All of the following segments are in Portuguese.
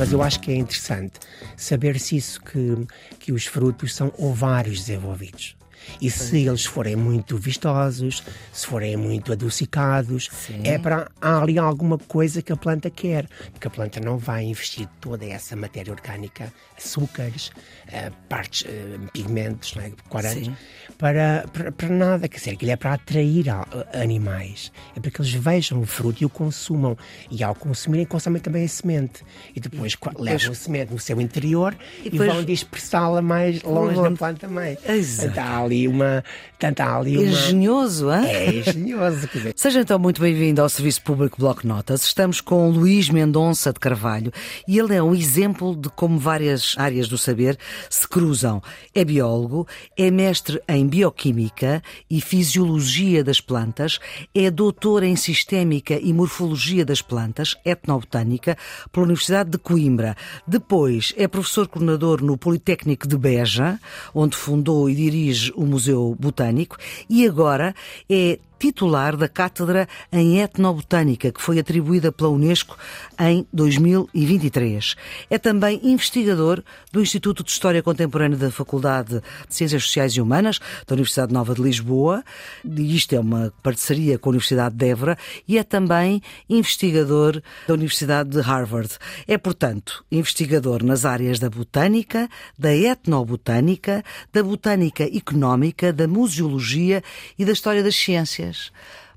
Mas eu acho que é interessante saber se isso que, que os frutos são ovários desenvolvidos. E se eles forem muito vistosos, se forem muito adocicados, Sim. é para há ali alguma coisa que a planta quer. Porque a planta não vai investir toda essa matéria orgânica, açúcares, uh, partes, uh, pigmentos, não é? corantes, para, para, para, nada. Quer dizer, aquilo é para atrair a, a, animais. É para que eles vejam o fruto e o consumam. E ao consumirem, consomem também a semente. E depois, e levam a semente no seu interior e, depois... e vão dispersá-la mais longe da planta mãe. Exato. Então, ali uma. Tanto há ali uma... Engenhoso, hein? É engenhoso. Quer Seja então muito bem-vindo ao Serviço Público Bloco Notas. Estamos com Luís Mendonça de Carvalho e ele é um exemplo de como várias áreas do saber se cruzam. É biólogo, é mestre em bioquímica e fisiologia das plantas, é doutor em sistémica e morfologia das plantas, etnobotânica, pela Universidade de Coimbra. Depois é professor coordenador no Politécnico de Beja, onde fundou e dirige o Museu Botânico e agora é titular da Cátedra em Etnobotânica, que foi atribuída pela Unesco em 2023. É também investigador do Instituto de História Contemporânea da Faculdade de Ciências Sociais e Humanas da Universidade Nova de Lisboa. E isto é uma parceria com a Universidade de Évora e é também investigador da Universidade de Harvard. É, portanto, investigador nas áreas da botânica, da etnobotânica, da botânica económica, da museologia e da história das ciências.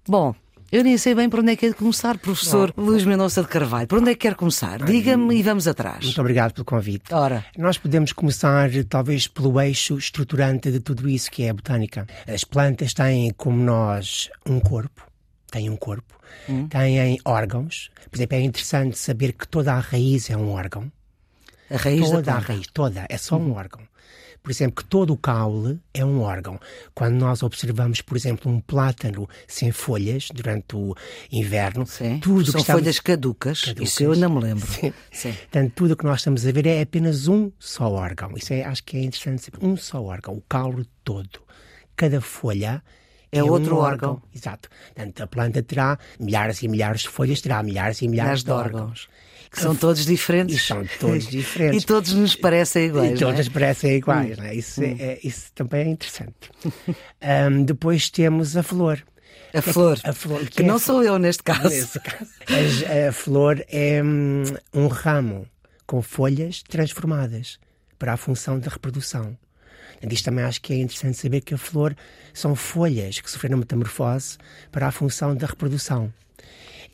Bom, eu nem sei bem por onde é que é de começar, professor Não. Luís Mendonça de Carvalho. Por onde é que quer começar? Diga-me e vamos atrás. Muito obrigado pelo convite. Ora. Nós podemos começar, talvez, pelo eixo estruturante de tudo isso, que é a botânica. As plantas têm, como nós, um corpo. Têm um corpo. Hum. Têm órgãos. Por exemplo, é interessante saber que toda a raiz é um órgão. A raiz toda da a raiz, toda, é só hum. um órgão por exemplo, que todo o caule é um órgão. Quando nós observamos, por exemplo, um plátano sem folhas durante o inverno, Sim. tudo São que folhas estamos... caducas. caducas. Isso eu não me lembro. Sim. Sim. Portanto, tudo o que nós estamos a ver é apenas um só órgão. Isso é, acho que é interessante saber. Um só órgão, o caule todo. Cada folha é, é outro um órgão. órgão. Exato. Portanto, a planta terá milhares e milhares de folhas, terá milhares e milhares, milhares de órgãos. órgãos. Que são todos diferentes. E são todos diferentes. e todos nos parecem iguais. E todos é? parecem iguais. Hum. É? Isso, hum. é, isso também é interessante. um, depois temos a flor. A flor. A flor que, que não sou eu neste caso. Neste caso. A, a, flor é um, um ramo com folhas transformadas para a função da reprodução. Isto também acho que é interessante saber que a flor são folhas que sofreram metamorfose para a função da reprodução.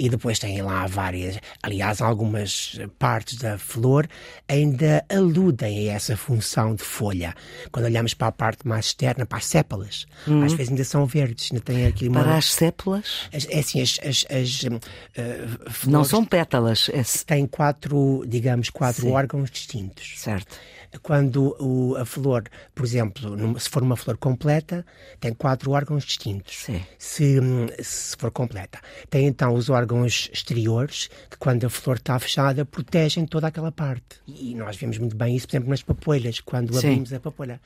E depois tem lá várias, aliás, algumas partes da flor ainda aludem a essa função de folha. Quando olhamos para a parte mais externa, para as sépalas, uhum. às vezes ainda são verdes, ainda tem aqui uma... Para as sépalas? É assim, as, as, as uh, Não são pétalas. É... Têm quatro, digamos, quatro Sim. órgãos distintos. Certo quando o, a flor, por exemplo, se for uma flor completa, tem quatro órgãos distintos. Se, se for completa. Tem então os órgãos exteriores, que quando a flor está fechada, protegem toda aquela parte. E nós vemos muito bem isso, por exemplo, nas papoilhas, quando Sim. abrimos a papoila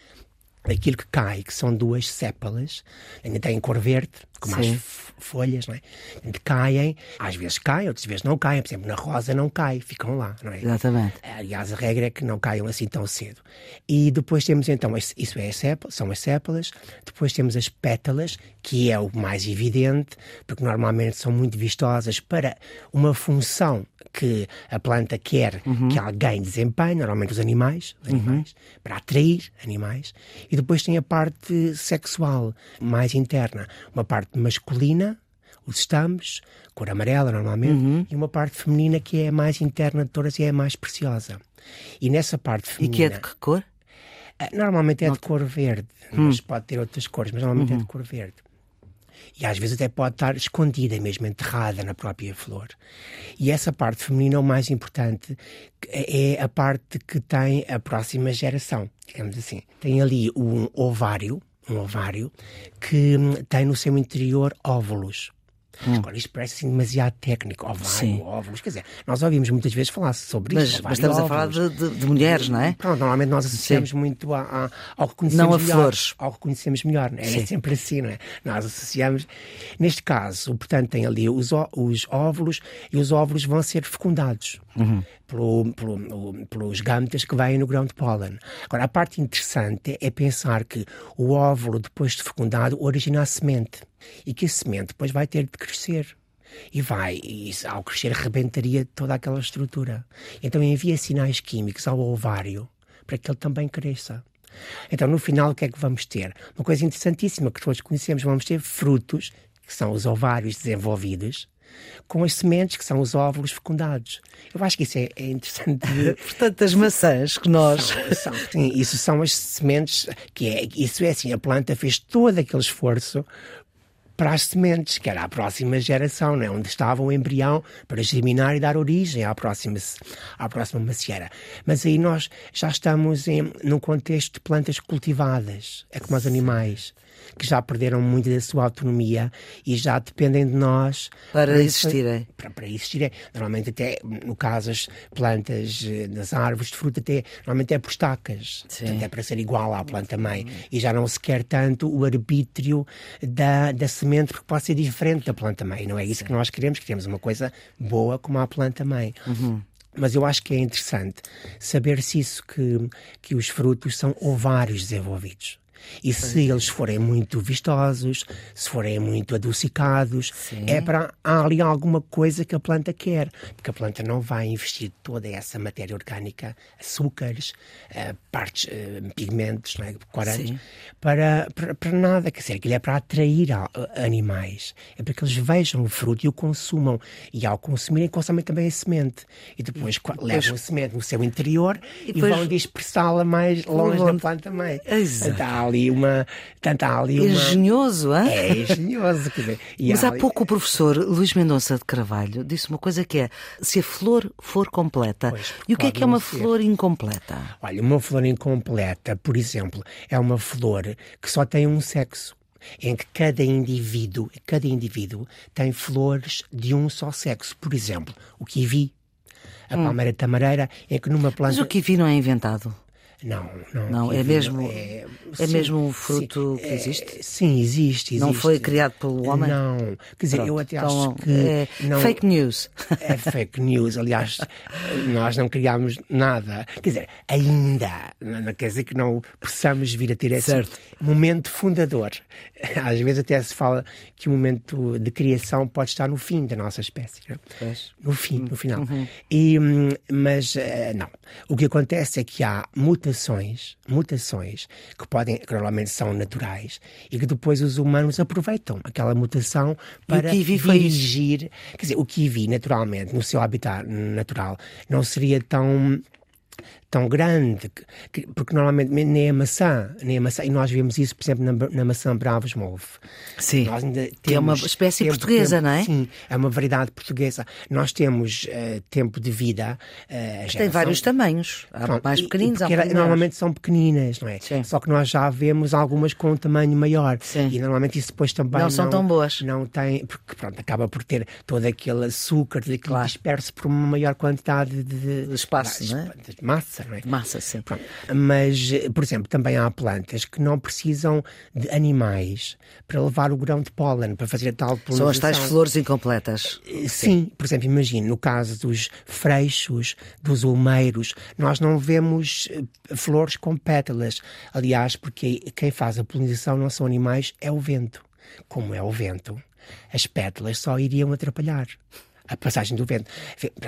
aquilo que cai, que são duas sépalas, ainda têm cor verde, com mais folhas, não é? Caem, às vezes caem, outras vezes não caem. Por exemplo, na rosa não cai, ficam lá, não é? Exatamente. Aliás, a regra é que não caiam assim tão cedo. E depois temos então, isso é sépalas, são as sépalas, depois temos as pétalas, que é o mais evidente, porque normalmente são muito vistosas para uma função que a planta quer uhum. que alguém desempenhe, normalmente os animais, os animais uhum. para atrair animais. E depois tem a parte sexual, mais interna, uma parte masculina, os estamos, cor amarela normalmente, uhum. e uma parte feminina que é a mais interna de todas e é a mais preciosa. E nessa parte feminina. E que é de que cor? Ah, normalmente é Não. de cor verde, hum. mas pode ter outras cores, mas normalmente uhum. é de uhum. cor verde. E às vezes até pode estar escondida, mesmo enterrada na própria flor. E essa parte feminina, o mais importante, é a parte que tem a próxima geração, digamos assim. Tem ali um ovário, um ovário, que tem no seu interior óvulos. Hum. Agora, isto parece assim, demasiado técnico. Ovário, óvulos. Quer dizer, nós ouvimos muitas vezes falar sobre mas, isto. Mas estamos óvulos. a falar de, de, de, mulheres, não é? Pronto, normalmente nós associamos Sim. muito a, a, ao que conhecemos não a melhor. flores. Ao que conhecemos melhor. É, é sempre assim, não é? Nós associamos. Neste caso, portanto, tem ali os, os óvulos e os óvulos vão ser fecundados. Uhum. Pelo, pelo, pelos gametas que vêm no grão de pólen. Agora, a parte interessante é pensar que o óvulo, depois de fecundado, origina a semente e que a semente depois vai ter de crescer. E vai, e ao crescer rebentaria toda aquela estrutura. Então envia sinais químicos ao ovário para que ele também cresça. Então, no final, o que é que vamos ter? Uma coisa interessantíssima que todos conhecemos: vamos ter frutos, que são os ovários desenvolvidos, com as sementes, que são os óvulos fecundados. Eu acho que isso é, é interessante. Portanto, as maçãs que nós. São, são, sim, isso são as sementes, que é, isso é assim, a planta fez todo aquele esforço para as sementes, que era a próxima geração, né? onde estava o embrião para germinar e dar origem à próxima, à próxima macieira. Mas aí nós já estamos em, num contexto de plantas cultivadas, é como os animais que já perderam muito da sua autonomia e já dependem de nós para, existirem. Para, para existirem. Normalmente, até no caso, as plantas eh, das árvores de fruta, até, normalmente é por estacas. Portanto, é para ser igual à planta-mãe. E já não se quer tanto o arbítrio da, da semente, porque pode ser diferente da planta-mãe. Não é isso Sim. que nós queremos. Queremos uma coisa boa como a planta-mãe. Uhum. Mas eu acho que é interessante saber se isso que, que os frutos são ovários desenvolvidos. E se eles forem muito vistosos, se forem muito adocicados, Sim. é para há ali alguma coisa que a planta quer. Porque a planta não vai investir toda essa matéria orgânica, açúcares, uh, partes, uh, pigmentos, não é? corantes, para, para, para, nada. Quer dizer, aquilo é para atrair a, a, animais. É para que eles vejam o fruto e o consumam. E ao consumirem, consomem também a semente. E depois, depois levam a semente no seu interior e, depois... e vão dispersá-la mais longe da planta mãe. Exato. Então, ali uma. Tanto há ali uma... Engenhoso, hein? É engenhoso. Dizer, Mas há, há pouco o professor Luís Mendonça de Carvalho disse uma coisa que é: se a flor for completa. Pois, e o que é que é uma ser. flor incompleta? Olha, uma flor incompleta, por exemplo, é uma flor que só tem um sexo em que cada indivíduo, cada indivíduo tem flores de um só sexo. Por exemplo, o kiwi, a hum. palmeira tamareira, em que numa planta. Mas o kiwi não é inventado? Não, não. Não, é mesmo, é, é sim, mesmo um fruto sim, que existe? É, sim, existe, existe, Não foi criado pelo homem? Não. Quer dizer, Pronto, eu até então, acho que. É não, fake news. É fake news. Aliás, nós não criámos nada. Quer dizer, ainda. Não quer dizer que não possamos vir a ter esse certo. momento fundador. Às vezes até se fala que o momento de criação pode estar no fim da nossa espécie. No fim, no final. Uhum. E, hum, mas, eh, não. O que acontece é que há mutações mutações, mutações que podem, que normalmente são naturais e que depois os humanos aproveitam aquela mutação para dirigir. Quer dizer, o kiwi, naturalmente, no seu habitat natural, não seria tão tão grande, que, porque normalmente nem a maçã, nem a maçã, e nós vemos isso, por exemplo, na, na maçã Bravos Move. Sim, temos, que é uma espécie portuguesa, tempo, não é? Sim, é uma variedade portuguesa. Nós temos uh, tempo de vida. Uh, Tem vários tamanhos, há Pronto, mais pequeninos, há era, Normalmente são pequeninas, não é? Sim. Só que nós já vemos algumas com um tamanho maior. Sim. E normalmente isso depois também não, não são tão boas. Não tem, porque pronto, acaba por ter todo aquele açúcar, aquilo claro. disperso por uma maior quantidade de, de espaço, de, não é? de massa, não é? Massa, sim. Pronto. Mas, por exemplo, também há plantas que não precisam de animais para levar o grão de pólen, para fazer a tal polinização. São as tais flores incompletas. Sim, Sim. por exemplo, imagine, no caso dos freixos, dos ulmeiros, nós não vemos eh, flores com pétalas. Aliás, porque quem faz a polinização não são animais, é o vento. Como é o vento, as pétalas só iriam atrapalhar a passagem do vento.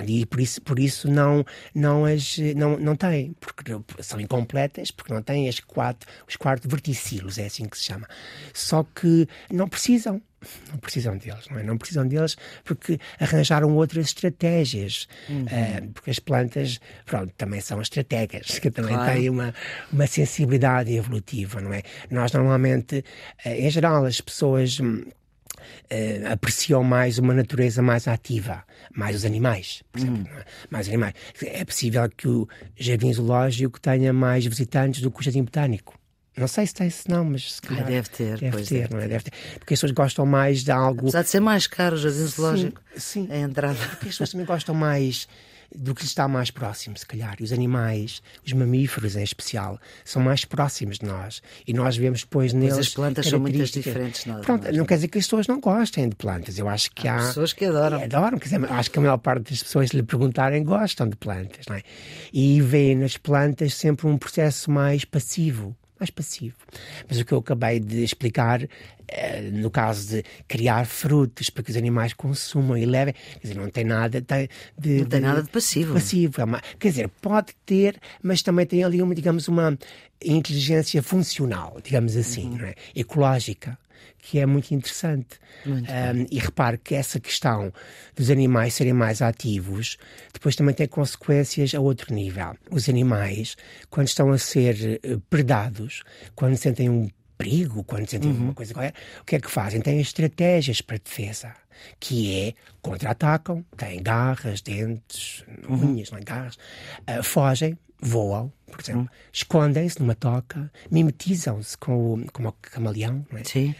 E por isso, por isso não, não, as, não, não tem, porque são incompletas, porque não têm as quatro, os quatro verticilos, é assim que se chama. Só que não precisam. Não precisam deles, não é? Não precisam deles porque arranjaram outras estratégias. Uhum. Uh, porque as plantas, pronto, também são estrategas, que também claro. têm uma, uma sensibilidade evolutiva, não é? Nós normalmente, uh, em geral, as pessoas hum, uh, apreciam mais uma natureza mais ativa, mais os animais, por exemplo, hum. é? mais animais. É possível que o jardim zoológico tenha mais visitantes do que o jardim botânico. Não sei se tem, se não, mas se calhar. Ah, deve ter, Deve ter, deve não é? Deve ter. Porque as pessoas gostam mais de algo. Apesar de ser mais caro o jardim zoológico, sim. a entrada. Porque as pessoas também gostam mais do que lhes está mais próximo, se calhar. E os animais, os mamíferos em especial, são mais próximos de nós. E nós vemos depois neles. as plantas são características. diferentes de nós, Pronto, não é? não quer dizer que as pessoas não gostem de plantas. Eu acho que há. pessoas que adoram. Adoram, quer dizer, acho que a maior parte das pessoas, se lhe perguntarem, gostam de plantas, não é? E veem nas plantas sempre um processo mais passivo. Mais passivo. Mas o que eu acabei de explicar, eh, no caso de criar frutos para que os animais consumam e levem, quer dizer, não tem nada de. de- Não tem nada de passivo. passivo. É uma- quer dizer, pode ter, mas também tem ali, uma, digamos, uma inteligência funcional, digamos assim, Uhum. é? ecológica, que é muito interessante. Um, e repare que essa questão dos animais serem mais ativos depois também tem consequências a outro nível. Os animais, quando estão a ser eh, predados, quando sentem um perigo, quando sentem Uhum. alguma coisa qualquer, o que é que fazem? Têm estratégias para defesa, que é contra-atacam, têm garras, dentes, Uhum. unhas, não é? garras, ah, fogem, voam, por exemplo, Uhum. escondem-se numa toca, mimetizam-se com o, como o camaleão. É? Sim.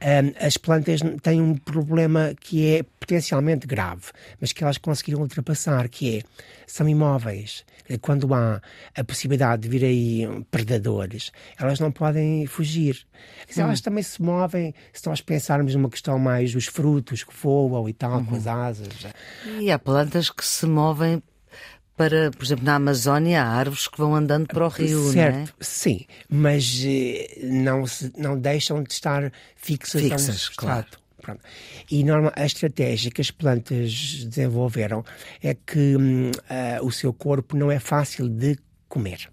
Ahm, as plantas têm um problema que é potencialmente grave, mas que elas conseguiram ultrapassar, que é, são imóveis. Quando há a possibilidade de vir aí predadores, elas não podem fugir. Dizer, Elas também se movem, se nós pensarmos numa questão mais dos frutos que voam e tal, com as asas. E há plantas que se movem para, por exemplo, na Amazónia, há árvores que vão andando para o rio, não é? certo, sim, mas eh, não, se, não deixam de estar fixas, a um Fixas, claro. Pronto. E norma, a estratégia que as plantas desenvolveram é que hum, ah, o seu corpo não é fácil de comer.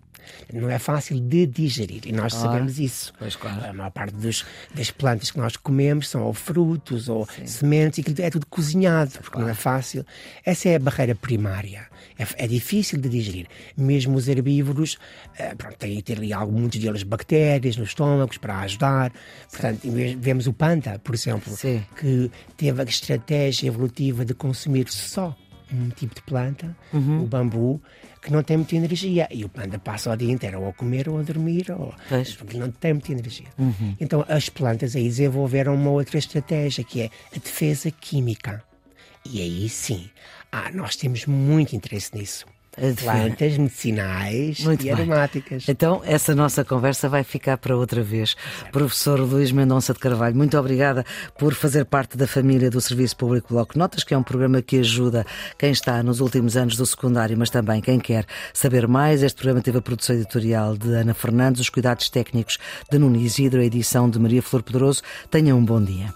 Não é fácil de digerir. E nós sabemos isso. Pois, claro. A maior parte dos, das plantas que nós comemos são ou frutos ou sementes, e é tudo cozinhado, porque não é fácil. Essa é a barreira primária. É, é difícil de digerir. Mesmo os herbívoros eh, pronto, têm que ter ali algo, muitos deles bactérias nos estômagos para ajudar. Portanto, ve- vemos o panda, por exemplo, Sim. que teve a estratégia evolutiva de consumir só um tipo de planta, Uhum. o bambu, que não tem muita energia. E o panda passa o dia inteiro ou a comer ou a dormir, ou... Pois. porque não tem muita energia. Então as plantas aí desenvolveram uma outra estratégia, que é a defesa química. E aí sim, ah, nós temos muito interesse nisso. Defesa. Plantas medicinais Muito e bem. aromáticas. Então, essa nossa conversa vai ficar para outra vez. Professor Luís Mendonça de Carvalho, muito obrigada por fazer parte da família do Serviço Público Bloco de Notas, que é um programa que ajuda quem está nos últimos anos do secundário, mas também quem quer saber mais. Este programa teve a produção editorial de Ana Fernandes, os cuidados técnicos de Nuno Isidro, a edição de Maria Flor Pedroso. Tenham um bom dia.